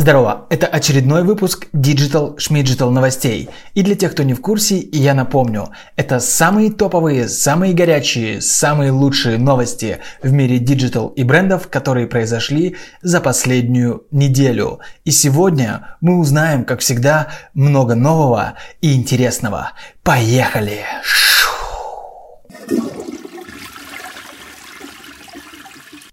Здорово, это очередной выпуск Digital Schmidgital новостей. И для тех, кто не в курсе, я напомню, это самые топовые, самые горячие, самые лучшие новости в мире digital и брендов, которые произошли за последнюю неделю. И сегодня мы узнаем, как всегда, много нового и интересного. Поехали!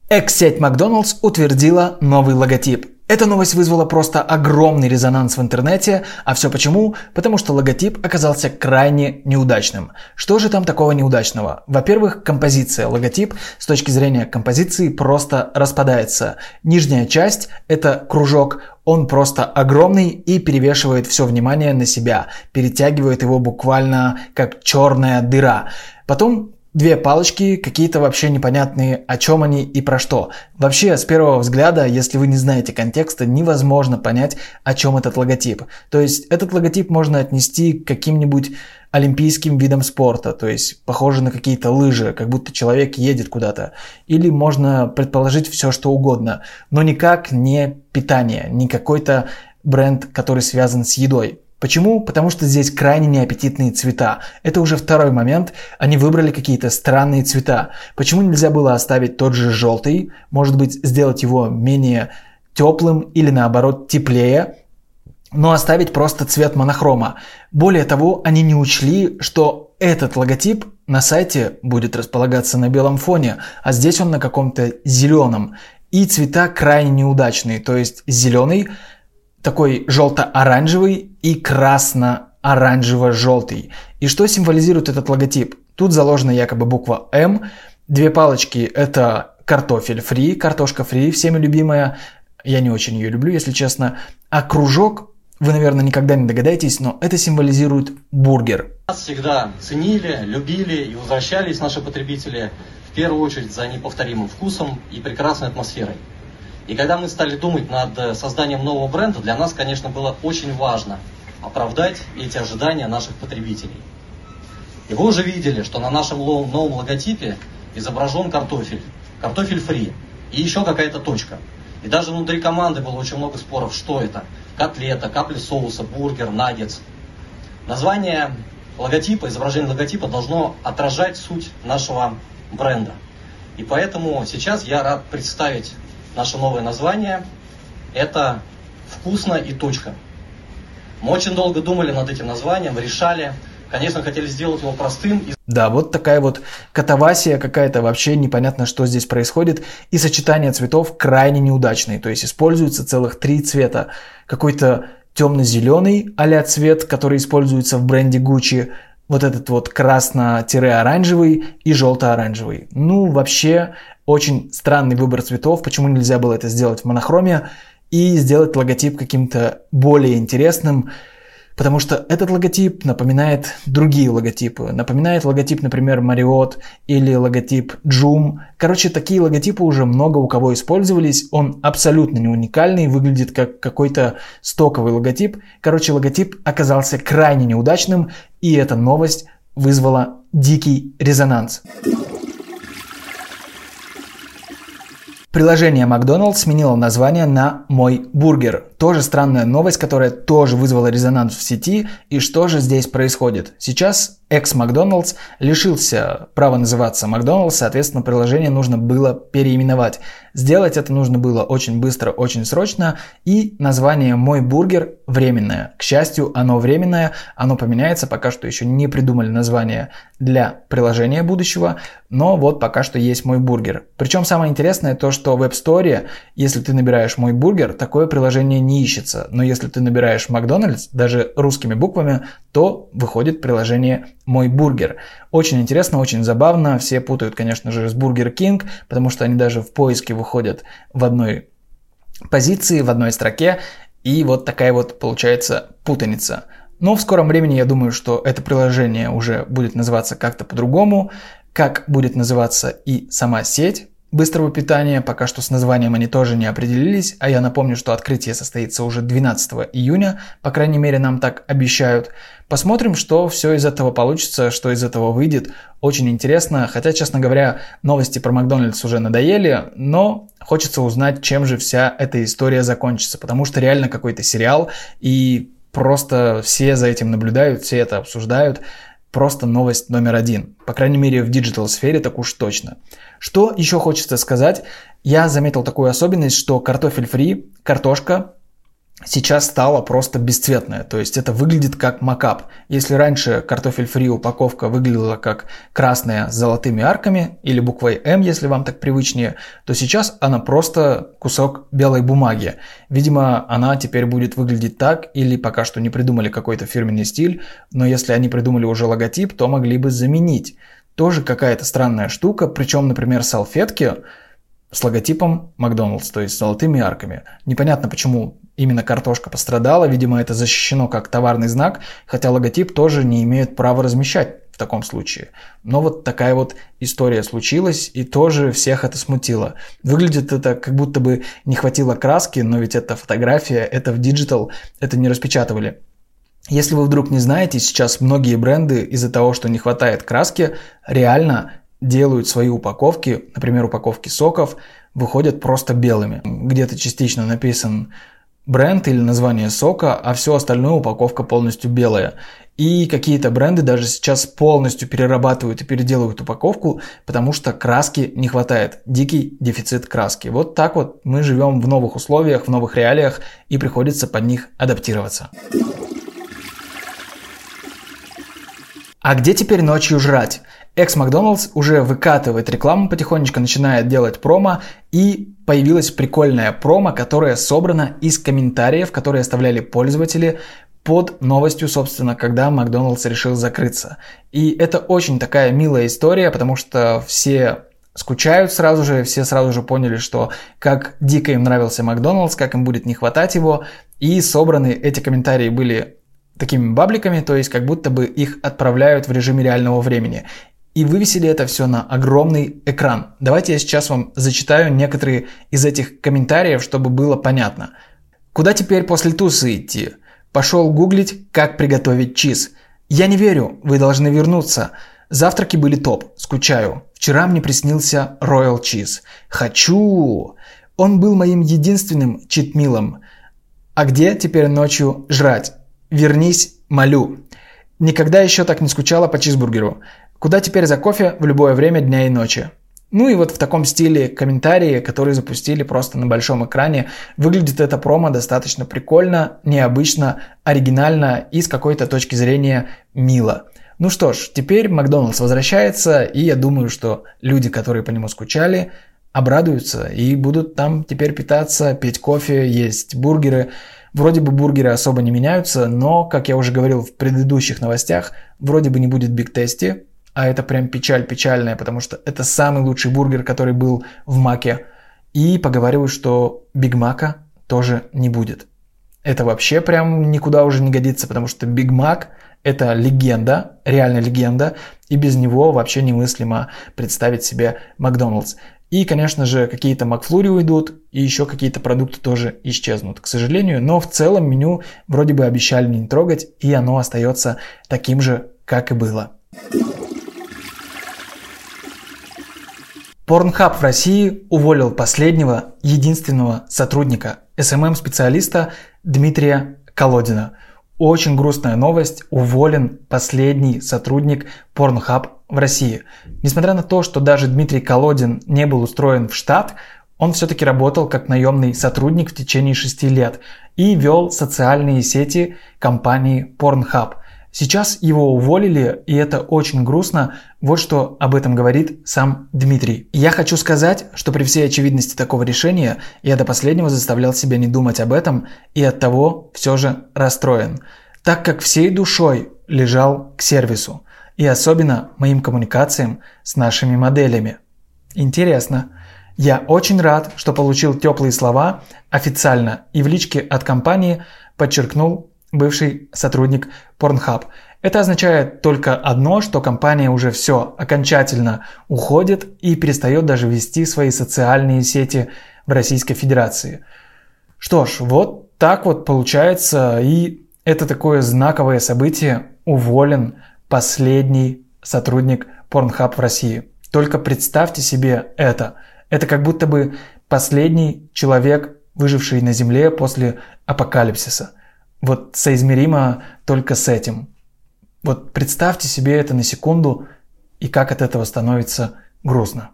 Экс-сеть Макдоналдс утвердила новый логотип – эта новость вызвала просто огромный резонанс в интернете, а все почему? Потому что логотип оказался крайне неудачным. Что же там такого неудачного? Во-первых, композиция. Логотип с точки зрения композиции просто распадается. Нижняя часть – это кружок, он просто огромный и перевешивает все внимание на себя, перетягивает его буквально как черная дыра. Потом две палочки, какие-то вообще непонятные, о чем они и про что. Вообще, с первого взгляда, если вы не знаете контекста, невозможно понять, о чем этот логотип. То есть, этот логотип можно отнести к каким-нибудь олимпийским видам спорта, то есть похоже на какие-то лыжи, как будто человек едет куда-то. Или можно предположить все, что угодно, но никак не питание, не какой-то бренд, который связан с едой. Почему? Потому что здесь крайне неаппетитные цвета. Это уже второй момент. Они выбрали какие-то странные цвета. Почему нельзя было оставить тот же желтый? Может быть, сделать его менее теплым или наоборот теплее? но оставить просто цвет монохрома. Более того, они не учли, что этот логотип на сайте будет располагаться на белом фоне, а здесь он на каком-то зеленом. И цвета крайне неудачные, то есть зеленый такой желто-оранжевый и красно-оранжево-желтый. И что символизирует этот логотип? Тут заложена якобы буква М. Две палочки – это картофель фри, картошка фри, всеми любимая. Я не очень ее люблю, если честно. А кружок, вы, наверное, никогда не догадаетесь, но это символизирует бургер. Нас всегда ценили, любили и возвращались наши потребители в первую очередь за неповторимым вкусом и прекрасной атмосферой. И когда мы стали думать над э, созданием нового бренда, для нас, конечно, было очень важно оправдать эти ожидания наших потребителей. И вы уже видели, что на нашем новом логотипе изображен картофель, картофель фри и еще какая-то точка. И даже внутри команды было очень много споров, что это. Котлета, капли соуса, бургер, наггетс. Название логотипа, изображение логотипа должно отражать суть нашего бренда. И поэтому сейчас я рад представить наше новое название – это «Вкусно и точка». Мы очень долго думали над этим названием, решали. Конечно, хотели сделать его простым. Да, вот такая вот катавасия какая-то, вообще непонятно, что здесь происходит. И сочетание цветов крайне неудачное. То есть используется целых три цвета. Какой-то темно-зеленый а цвет, который используется в бренде Gucci, вот этот вот красно-оранжевый и желто-оранжевый. Ну, вообще, очень странный выбор цветов. Почему нельзя было это сделать в монохроме и сделать логотип каким-то более интересным? Потому что этот логотип напоминает другие логотипы. Напоминает логотип, например, Marriott или логотип Joom. Короче, такие логотипы уже много у кого использовались. Он абсолютно не уникальный, выглядит как какой-то стоковый логотип. Короче, логотип оказался крайне неудачным, и эта новость вызвала дикий резонанс. Приложение Макдоналдс сменило название на «Мой бургер». Тоже странная новость, которая тоже вызвала резонанс в сети. И что же здесь происходит? Сейчас экс-Макдоналдс лишился права называться Макдоналдс, соответственно, приложение нужно было переименовать. Сделать это нужно было очень быстро, очень срочно, и название «Мой бургер» временное. К счастью, оно временное, оно поменяется, пока что еще не придумали название для приложения будущего, но вот пока что есть «Мой бургер». Причем самое интересное то, что в App Store, если ты набираешь «Мой бургер», такое приложение не ищется, но если ты набираешь Макдональдс, даже русскими буквами, то выходит приложение «Мой бургер». Очень интересно, очень забавно. Все путают, конечно же, с Бургер Кинг, потому что они даже в поиске выходят в одной позиции, в одной строке. И вот такая вот получается путаница. Но в скором времени я думаю, что это приложение уже будет называться как-то по-другому. Как будет называться и сама сеть, быстрого питания. Пока что с названием они тоже не определились, а я напомню, что открытие состоится уже 12 июня, по крайней мере нам так обещают. Посмотрим, что все из этого получится, что из этого выйдет. Очень интересно, хотя, честно говоря, новости про Макдональдс уже надоели, но хочется узнать, чем же вся эта история закончится, потому что реально какой-то сериал, и просто все за этим наблюдают, все это обсуждают просто новость номер один. По крайней мере, в digital сфере так уж точно. Что еще хочется сказать? Я заметил такую особенность, что картофель фри, картошка сейчас стала просто бесцветная. То есть это выглядит как mockup. Если раньше картофель фри упаковка выглядела как красная с золотыми арками или буквой М, если вам так привычнее, то сейчас она просто кусок белой бумаги. Видимо, она теперь будет выглядеть так или пока что не придумали какой-то фирменный стиль, но если они придумали уже логотип, то могли бы заменить. Тоже какая-то странная штука, причем, например, салфетки с логотипом Макдоналдс, то есть с золотыми арками. Непонятно, почему именно картошка пострадала, видимо, это защищено как товарный знак, хотя логотип тоже не имеют права размещать в таком случае. Но вот такая вот история случилась, и тоже всех это смутило. Выглядит это как будто бы не хватило краски, но ведь это фотография, это в digital, это не распечатывали. Если вы вдруг не знаете, сейчас многие бренды из-за того, что не хватает краски, реально делают свои упаковки, например, упаковки соков, выходят просто белыми. Где-то частично написан бренд или название сока, а все остальное упаковка полностью белая. И какие-то бренды даже сейчас полностью перерабатывают и переделывают упаковку, потому что краски не хватает. Дикий дефицит краски. Вот так вот мы живем в новых условиях, в новых реалиях и приходится под них адаптироваться. А где теперь ночью жрать? Экс Макдоналдс уже выкатывает рекламу потихонечку, начинает делать промо, и появилась прикольная промо, которая собрана из комментариев, которые оставляли пользователи под новостью, собственно, когда Макдоналдс решил закрыться. И это очень такая милая история, потому что все скучают сразу же, все сразу же поняли, что как дико им нравился Макдоналдс, как им будет не хватать его, и собраны эти комментарии были такими бабликами, то есть как будто бы их отправляют в режиме реального времени и вывесили это все на огромный экран. Давайте я сейчас вам зачитаю некоторые из этих комментариев, чтобы было понятно. Куда теперь после тусы идти? Пошел гуглить, как приготовить чиз. Я не верю, вы должны вернуться. Завтраки были топ, скучаю. Вчера мне приснился Royal Cheese. Хочу! Он был моим единственным читмилом. А где теперь ночью жрать? Вернись, молю. Никогда еще так не скучала по чизбургеру. Куда теперь за кофе в любое время дня и ночи? Ну и вот в таком стиле комментарии, которые запустили просто на большом экране. Выглядит это промо достаточно прикольно, необычно, оригинально и с какой-то точки зрения мило. Ну что ж, теперь Макдональдс возвращается, и я думаю, что люди, которые по нему скучали, обрадуются и будут там теперь питаться, пить кофе, есть бургеры. Вроде бы бургеры особо не меняются, но, как я уже говорил в предыдущих новостях, вроде бы не будет биг тести, а это прям печаль печальная, потому что это самый лучший бургер, который был в Маке. И поговариваю, что Биг Мака тоже не будет. Это вообще прям никуда уже не годится, потому что Биг Мак – это легенда, реально легенда, и без него вообще немыслимо представить себе Макдоналдс. И, конечно же, какие-то Макфлури уйдут, и еще какие-то продукты тоже исчезнут, к сожалению. Но в целом меню вроде бы обещали не трогать, и оно остается таким же, как и было. Pornhub в России уволил последнего, единственного сотрудника, SMM-специалиста Дмитрия Колодина. Очень грустная новость, уволен последний сотрудник Pornhub в России. Несмотря на то, что даже Дмитрий Колодин не был устроен в штат, он все-таки работал как наемный сотрудник в течение шести лет и вел социальные сети компании Pornhub – Сейчас его уволили, и это очень грустно. Вот что об этом говорит сам Дмитрий. Я хочу сказать, что при всей очевидности такого решения я до последнего заставлял себя не думать об этом и от того все же расстроен, так как всей душой лежал к сервису и особенно моим коммуникациям с нашими моделями. Интересно. Я очень рад, что получил теплые слова официально и в личке от компании подчеркнул бывший сотрудник Pornhub. Это означает только одно, что компания уже все окончательно уходит и перестает даже вести свои социальные сети в Российской Федерации. Что ж, вот так вот получается, и это такое знаковое событие. Уволен последний сотрудник Pornhub в России. Только представьте себе это. Это как будто бы последний человек, выживший на Земле после апокалипсиса. Вот соизмеримо только с этим. Вот представьте себе это на секунду, и как от этого становится грустно.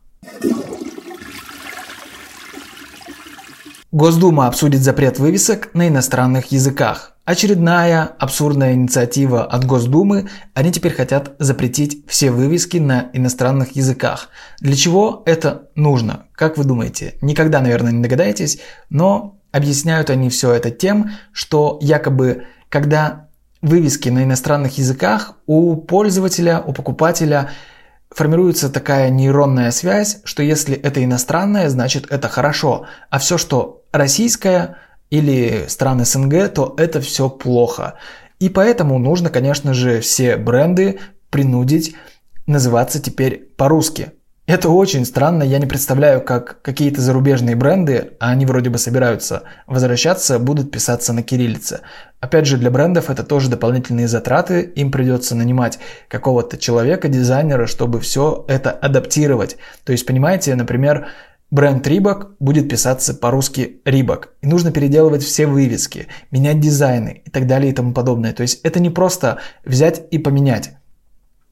Госдума обсудит запрет вывесок на иностранных языках. Очередная абсурдная инициатива от Госдумы. Они теперь хотят запретить все вывески на иностранных языках. Для чего это нужно? Как вы думаете? Никогда, наверное, не догадаетесь, но объясняют они все это тем, что якобы когда вывески на иностранных языках, у пользователя, у покупателя формируется такая нейронная связь, что если это иностранное, значит это хорошо, а все, что российское или страны СНГ, то это все плохо. И поэтому нужно, конечно же, все бренды принудить называться теперь по-русски. Это очень странно, я не представляю, как какие-то зарубежные бренды, а они вроде бы собираются возвращаться, будут писаться на кириллице. Опять же, для брендов это тоже дополнительные затраты, им придется нанимать какого-то человека, дизайнера, чтобы все это адаптировать. То есть, понимаете, например, бренд Рибок будет писаться по-русски Рибок. И нужно переделывать все вывески, менять дизайны и так далее и тому подобное. То есть это не просто взять и поменять.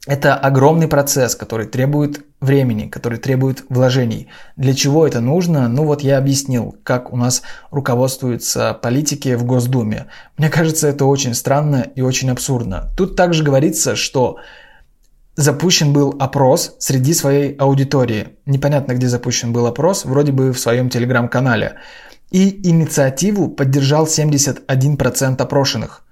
Это огромный процесс, который требует времени, который требует вложений. Для чего это нужно? Ну вот я объяснил, как у нас руководствуются политики в Госдуме. Мне кажется, это очень странно и очень абсурдно. Тут также говорится, что запущен был опрос среди своей аудитории. Непонятно, где запущен был опрос, вроде бы в своем телеграм-канале. И инициативу поддержал 71% опрошенных.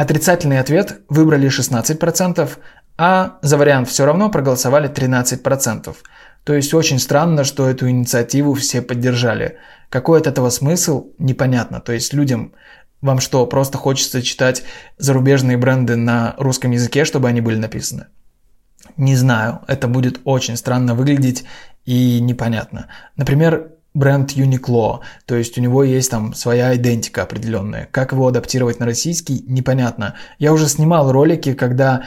Отрицательный ответ выбрали 16%, а за вариант все равно проголосовали 13%. То есть очень странно, что эту инициативу все поддержали. Какой от этого смысл, непонятно. То есть людям, вам что, просто хочется читать зарубежные бренды на русском языке, чтобы они были написаны? Не знаю, это будет очень странно выглядеть и непонятно. Например, бренд Uniqlo, то есть у него есть там своя идентика определенная. Как его адаптировать на российский, непонятно. Я уже снимал ролики, когда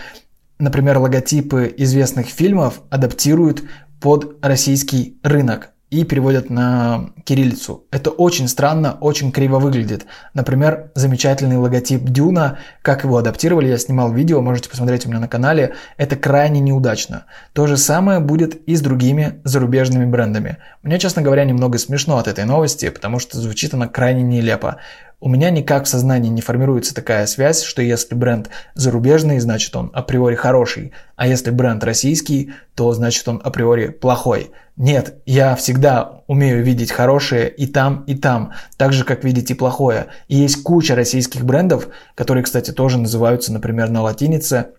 например, логотипы известных фильмов адаптируют под российский рынок и переводят на кириллицу. Это очень странно, очень криво выглядит. Например, замечательный логотип Дюна, как его адаптировали, я снимал видео, можете посмотреть у меня на канале, это крайне неудачно. То же самое будет и с другими зарубежными брендами. Мне, честно говоря, немного смешно от этой новости, потому что звучит она крайне нелепо. У меня никак в сознании не формируется такая связь, что если бренд зарубежный, значит он априори хороший, а если бренд российский, то значит он априори плохой. Нет, я всегда умею видеть хорошее и там, и там, так же, как видеть и плохое. И есть куча российских брендов, которые, кстати, тоже называются, например, на латинице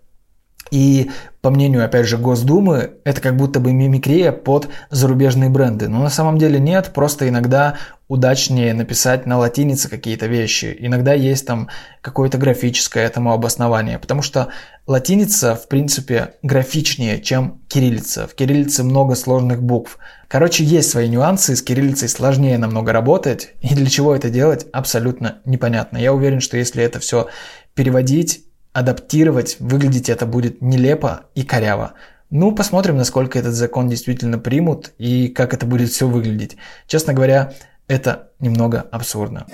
и по мнению, опять же, Госдумы, это как будто бы мимикрия под зарубежные бренды. Но на самом деле нет, просто иногда удачнее написать на латинице какие-то вещи. Иногда есть там какое-то графическое этому обоснование, потому что латиница, в принципе, графичнее, чем кириллица. В кириллице много сложных букв. Короче, есть свои нюансы, с кириллицей сложнее намного работать, и для чего это делать, абсолютно непонятно. Я уверен, что если это все переводить адаптировать, выглядеть это будет нелепо и коряво. Ну, посмотрим, насколько этот закон действительно примут и как это будет все выглядеть. Честно говоря, это немного абсурдно.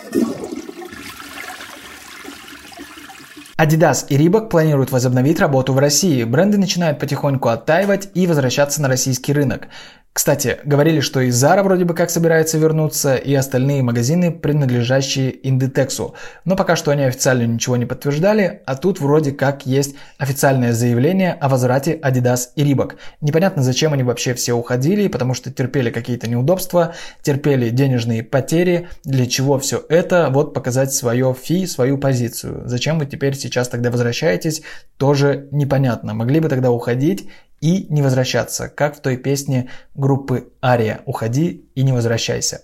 Adidas и Reebok планируют возобновить работу в России. Бренды начинают потихоньку оттаивать и возвращаться на российский рынок. Кстати, говорили, что и Zara вроде бы как собирается вернуться, и остальные магазины, принадлежащие Inditex. Но пока что они официально ничего не подтверждали, а тут вроде как есть официальное заявление о возврате Adidas и Reebok. Непонятно, зачем они вообще все уходили, потому что терпели какие-то неудобства, терпели денежные потери. Для чего все это? Вот показать свое фи, свою позицию. Зачем вы теперь сейчас тогда возвращаетесь, тоже непонятно. Могли бы тогда уходить и не возвращаться, как в той песне группы Ария «Уходи и не возвращайся».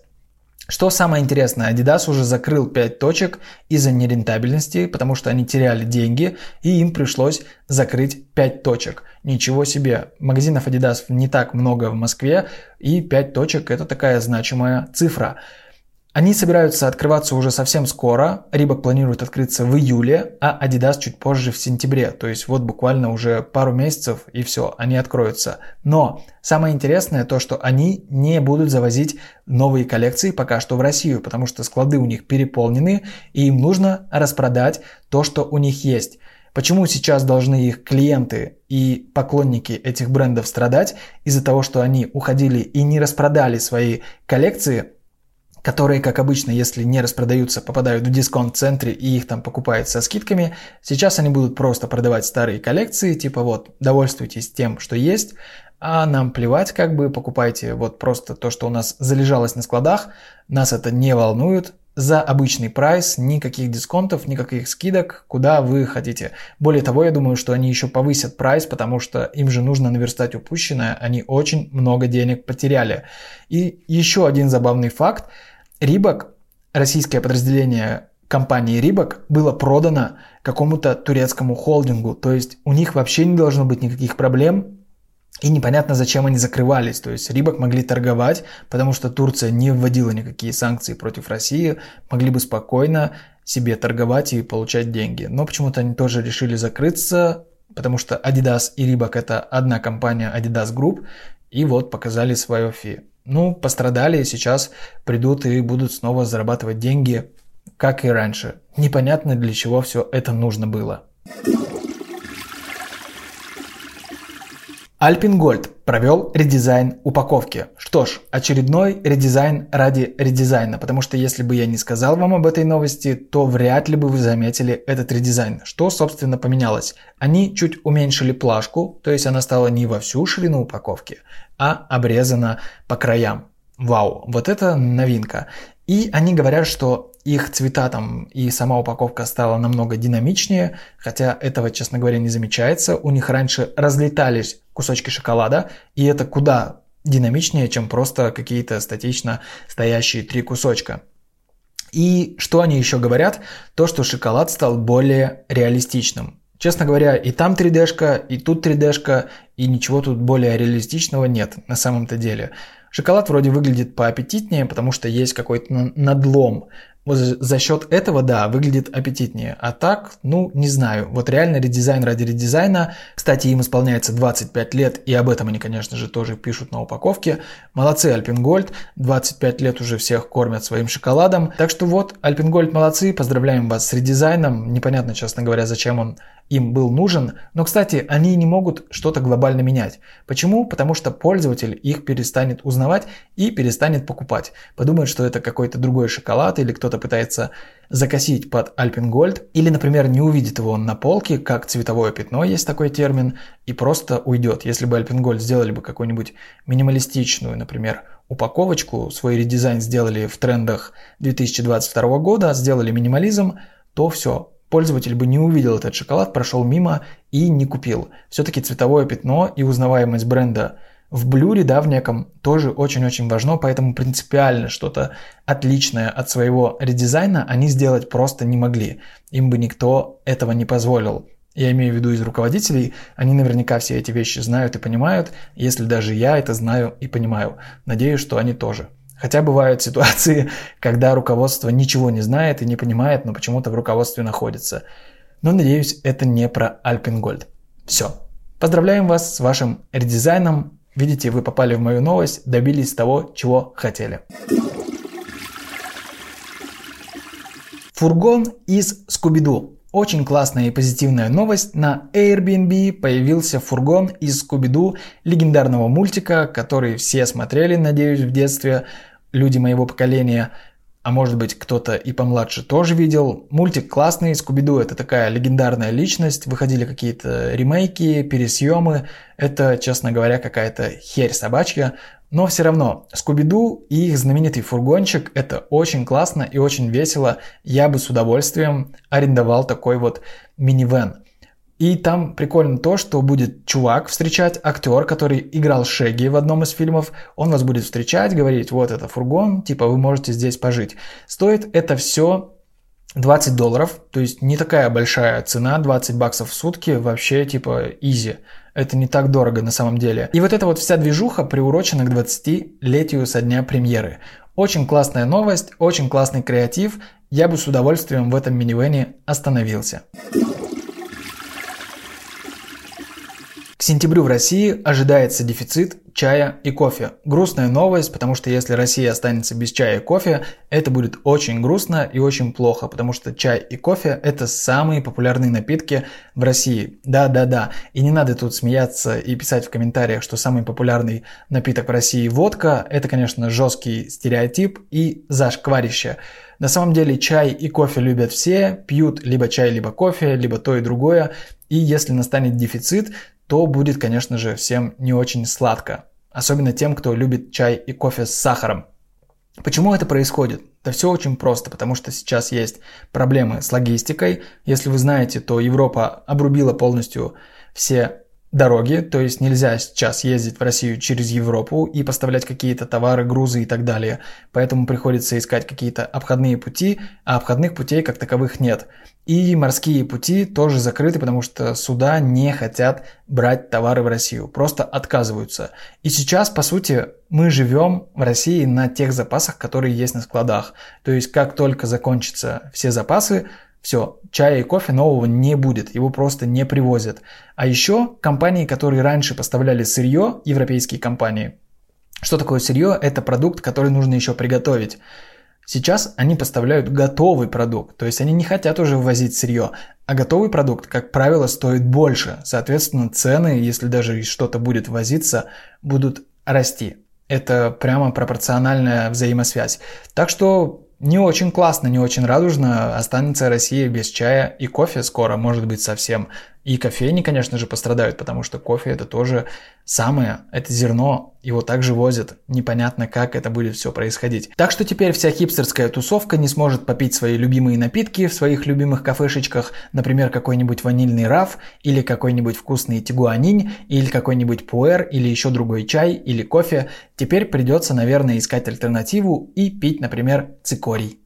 Что самое интересное, Adidas уже закрыл 5 точек из-за нерентабельности, потому что они теряли деньги, и им пришлось закрыть 5 точек. Ничего себе, магазинов Adidas не так много в Москве, и 5 точек это такая значимая цифра. Они собираются открываться уже совсем скоро. Рибок планирует открыться в июле, а Adidas чуть позже в сентябре. То есть вот буквально уже пару месяцев и все, они откроются. Но самое интересное то, что они не будут завозить новые коллекции пока что в Россию, потому что склады у них переполнены и им нужно распродать то, что у них есть. Почему сейчас должны их клиенты и поклонники этих брендов страдать из-за того, что они уходили и не распродали свои коллекции – которые, как обычно, если не распродаются, попадают в дисконт-центре и их там покупают со скидками. Сейчас они будут просто продавать старые коллекции, типа вот, довольствуйтесь тем, что есть, а нам плевать, как бы покупайте вот просто то, что у нас залежалось на складах, нас это не волнует, за обычный прайс, никаких дисконтов, никаких скидок, куда вы хотите. Более того, я думаю, что они еще повысят прайс, потому что им же нужно наверстать упущенное, они очень много денег потеряли. И еще один забавный факт – Рибок, российское подразделение компании Рибок, было продано какому-то турецкому холдингу. То есть у них вообще не должно быть никаких проблем. И непонятно, зачем они закрывались. То есть Рибок могли торговать, потому что Турция не вводила никакие санкции против России. Могли бы спокойно себе торговать и получать деньги. Но почему-то они тоже решили закрыться, потому что Adidas и Рибок это одна компания Adidas Group. И вот показали свое фи. Ну, пострадали, сейчас придут и будут снова зарабатывать деньги, как и раньше. Непонятно, для чего все это нужно было. Альпингольд провел редизайн упаковки. Что ж, очередной редизайн ради редизайна, потому что если бы я не сказал вам об этой новости, то вряд ли бы вы заметили этот редизайн. Что, собственно, поменялось? Они чуть уменьшили плашку, то есть она стала не во всю ширину упаковки, а обрезана по краям. Вау, вот это новинка. И они говорят, что их цвета там и сама упаковка стала намного динамичнее, хотя этого, честно говоря, не замечается. У них раньше разлетались кусочки шоколада, и это куда динамичнее, чем просто какие-то статично стоящие три кусочка. И что они еще говорят? То, что шоколад стал более реалистичным. Честно говоря, и там 3D-шка, и тут 3D-шка, и ничего тут более реалистичного нет на самом-то деле. Шоколад вроде выглядит поаппетитнее, потому что есть какой-то надлом. Вот за счет этого, да, выглядит аппетитнее. А так, ну, не знаю. Вот реально редизайн ради редизайна. Кстати, им исполняется 25 лет, и об этом они, конечно же, тоже пишут на упаковке. Молодцы, Альпингольд. 25 лет уже всех кормят своим шоколадом. Так что вот, Альпингольд молодцы. Поздравляем вас с редизайном. Непонятно, честно говоря, зачем он им был нужен. Но, кстати, они не могут что-то глобально менять. Почему? Потому что пользователь их перестанет узнавать и перестанет покупать. Подумает, что это какой-то другой шоколад или кто-то пытается закосить под Альпингольд. Или, например, не увидит его на полке, как цветовое пятно, есть такой термин, и просто уйдет. Если бы Альпингольд сделали бы какую-нибудь минималистичную, например, упаковочку, свой редизайн сделали в трендах 2022 года, сделали минимализм, то все, Пользователь бы не увидел этот шоколад, прошел мимо и не купил. Все-таки цветовое пятно и узнаваемость бренда в блюре, да, в неком, тоже очень-очень важно, поэтому принципиально что-то отличное от своего редизайна они сделать просто не могли. Им бы никто этого не позволил. Я имею в виду из руководителей, они наверняка все эти вещи знают и понимают, если даже я это знаю и понимаю. Надеюсь, что они тоже. Хотя бывают ситуации, когда руководство ничего не знает и не понимает, но почему-то в руководстве находится. Но надеюсь, это не про Альпингольд. Все. Поздравляем вас с вашим редизайном. Видите, вы попали в мою новость, добились того, чего хотели. Фургон из Скубиду. Очень классная и позитивная новость. На Airbnb появился фургон из Скуби-Ду, легендарного мультика, который все смотрели, надеюсь, в детстве, люди моего поколения. А может быть, кто-то и помладше тоже видел. Мультик классный, Скуби-Ду это такая легендарная личность. Выходили какие-то ремейки, пересъемы. Это, честно говоря, какая-то херь собачья. Но все равно, Скуби-Ду и их знаменитый фургончик – это очень классно и очень весело. Я бы с удовольствием арендовал такой вот минивэн. И там прикольно то, что будет чувак встречать, актер, который играл Шеги в одном из фильмов. Он вас будет встречать, говорить, вот это фургон, типа вы можете здесь пожить. Стоит это все 20 долларов, то есть не такая большая цена, 20 баксов в сутки, вообще типа изи. Это не так дорого на самом деле. И вот эта вот вся движуха приурочена к 20-летию со дня премьеры. Очень классная новость, очень классный креатив. Я бы с удовольствием в этом минивене остановился. К сентябрю в России ожидается дефицит чая и кофе. Грустная новость, потому что если Россия останется без чая и кофе, это будет очень грустно и очень плохо, потому что чай и кофе – это самые популярные напитки в России. Да-да-да. И не надо тут смеяться и писать в комментариях, что самый популярный напиток в России – водка. Это, конечно, жесткий стереотип и зашкварище. На самом деле чай и кофе любят все, пьют либо чай, либо кофе, либо то и другое. И если настанет дефицит, то будет, конечно же, всем не очень сладко. Особенно тем, кто любит чай и кофе с сахаром. Почему это происходит? Да все очень просто, потому что сейчас есть проблемы с логистикой. Если вы знаете, то Европа обрубила полностью все дороги, то есть нельзя сейчас ездить в Россию через Европу и поставлять какие-то товары, грузы и так далее. Поэтому приходится искать какие-то обходные пути, а обходных путей как таковых нет. И морские пути тоже закрыты, потому что суда не хотят брать товары в Россию, просто отказываются. И сейчас, по сути, мы живем в России на тех запасах, которые есть на складах. То есть, как только закончатся все запасы, все, чая и кофе нового не будет, его просто не привозят. А еще компании, которые раньше поставляли сырье, европейские компании, что такое сырье? Это продукт, который нужно еще приготовить. Сейчас они поставляют готовый продукт, то есть они не хотят уже ввозить сырье, а готовый продукт, как правило, стоит больше. Соответственно, цены, если даже что-то будет возиться, будут расти. Это прямо пропорциональная взаимосвязь. Так что не очень классно, не очень радужно. Останется Россия без чая и кофе скоро, может быть, совсем. И кофейни, конечно же, пострадают, потому что кофе это тоже самое, это зерно, его также возят. Непонятно, как это будет все происходить. Так что теперь вся хипстерская тусовка не сможет попить свои любимые напитки в своих любимых кафешечках, например, какой-нибудь ванильный раф, или какой-нибудь вкусный тигуанинь, или какой-нибудь пуэр, или еще другой чай, или кофе. Теперь придется, наверное, искать альтернативу и пить, например, цикорий.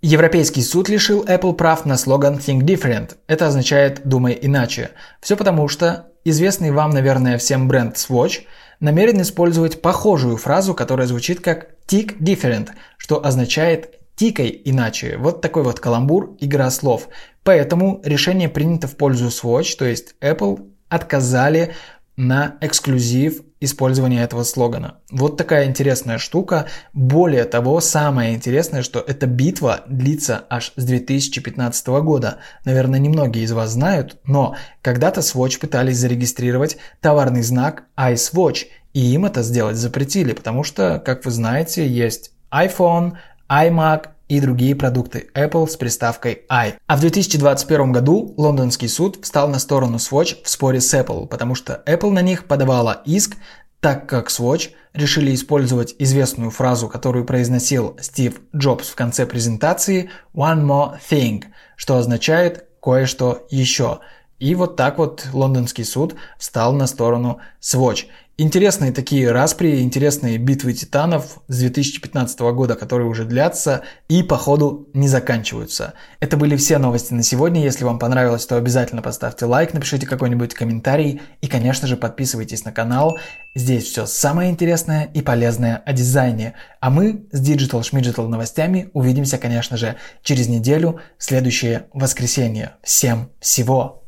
Европейский суд лишил Apple прав на слоган Think Different. Это означает «думай иначе». Все потому, что известный вам, наверное, всем бренд Swatch намерен использовать похожую фразу, которая звучит как Tick Different, что означает «тикай иначе». Вот такой вот каламбур, игра слов. Поэтому решение принято в пользу Swatch, то есть Apple отказали на эксклюзив использования этого слогана. Вот такая интересная штука. Более того, самое интересное, что эта битва длится аж с 2015 года. Наверное, немногие из вас знают, но когда-то Swatch пытались зарегистрировать товарный знак iSwatch, и им это сделать запретили, потому что, как вы знаете, есть iPhone, iMac, и другие продукты Apple с приставкой i. А в 2021 году лондонский суд встал на сторону Swatch в споре с Apple, потому что Apple на них подавала иск, так как Swatch решили использовать известную фразу, которую произносил Стив Джобс в конце презентации «One more thing», что означает «кое-что еще». И вот так вот лондонский суд встал на сторону Swatch. Интересные такие распри, интересные битвы титанов с 2015 года, которые уже длятся и по ходу не заканчиваются. Это были все новости на сегодня. Если вам понравилось, то обязательно поставьте лайк, напишите какой-нибудь комментарий и, конечно же, подписывайтесь на канал. Здесь все самое интересное и полезное о дизайне. А мы с Digital Schmidgital новостями увидимся, конечно же, через неделю в следующее воскресенье. Всем всего!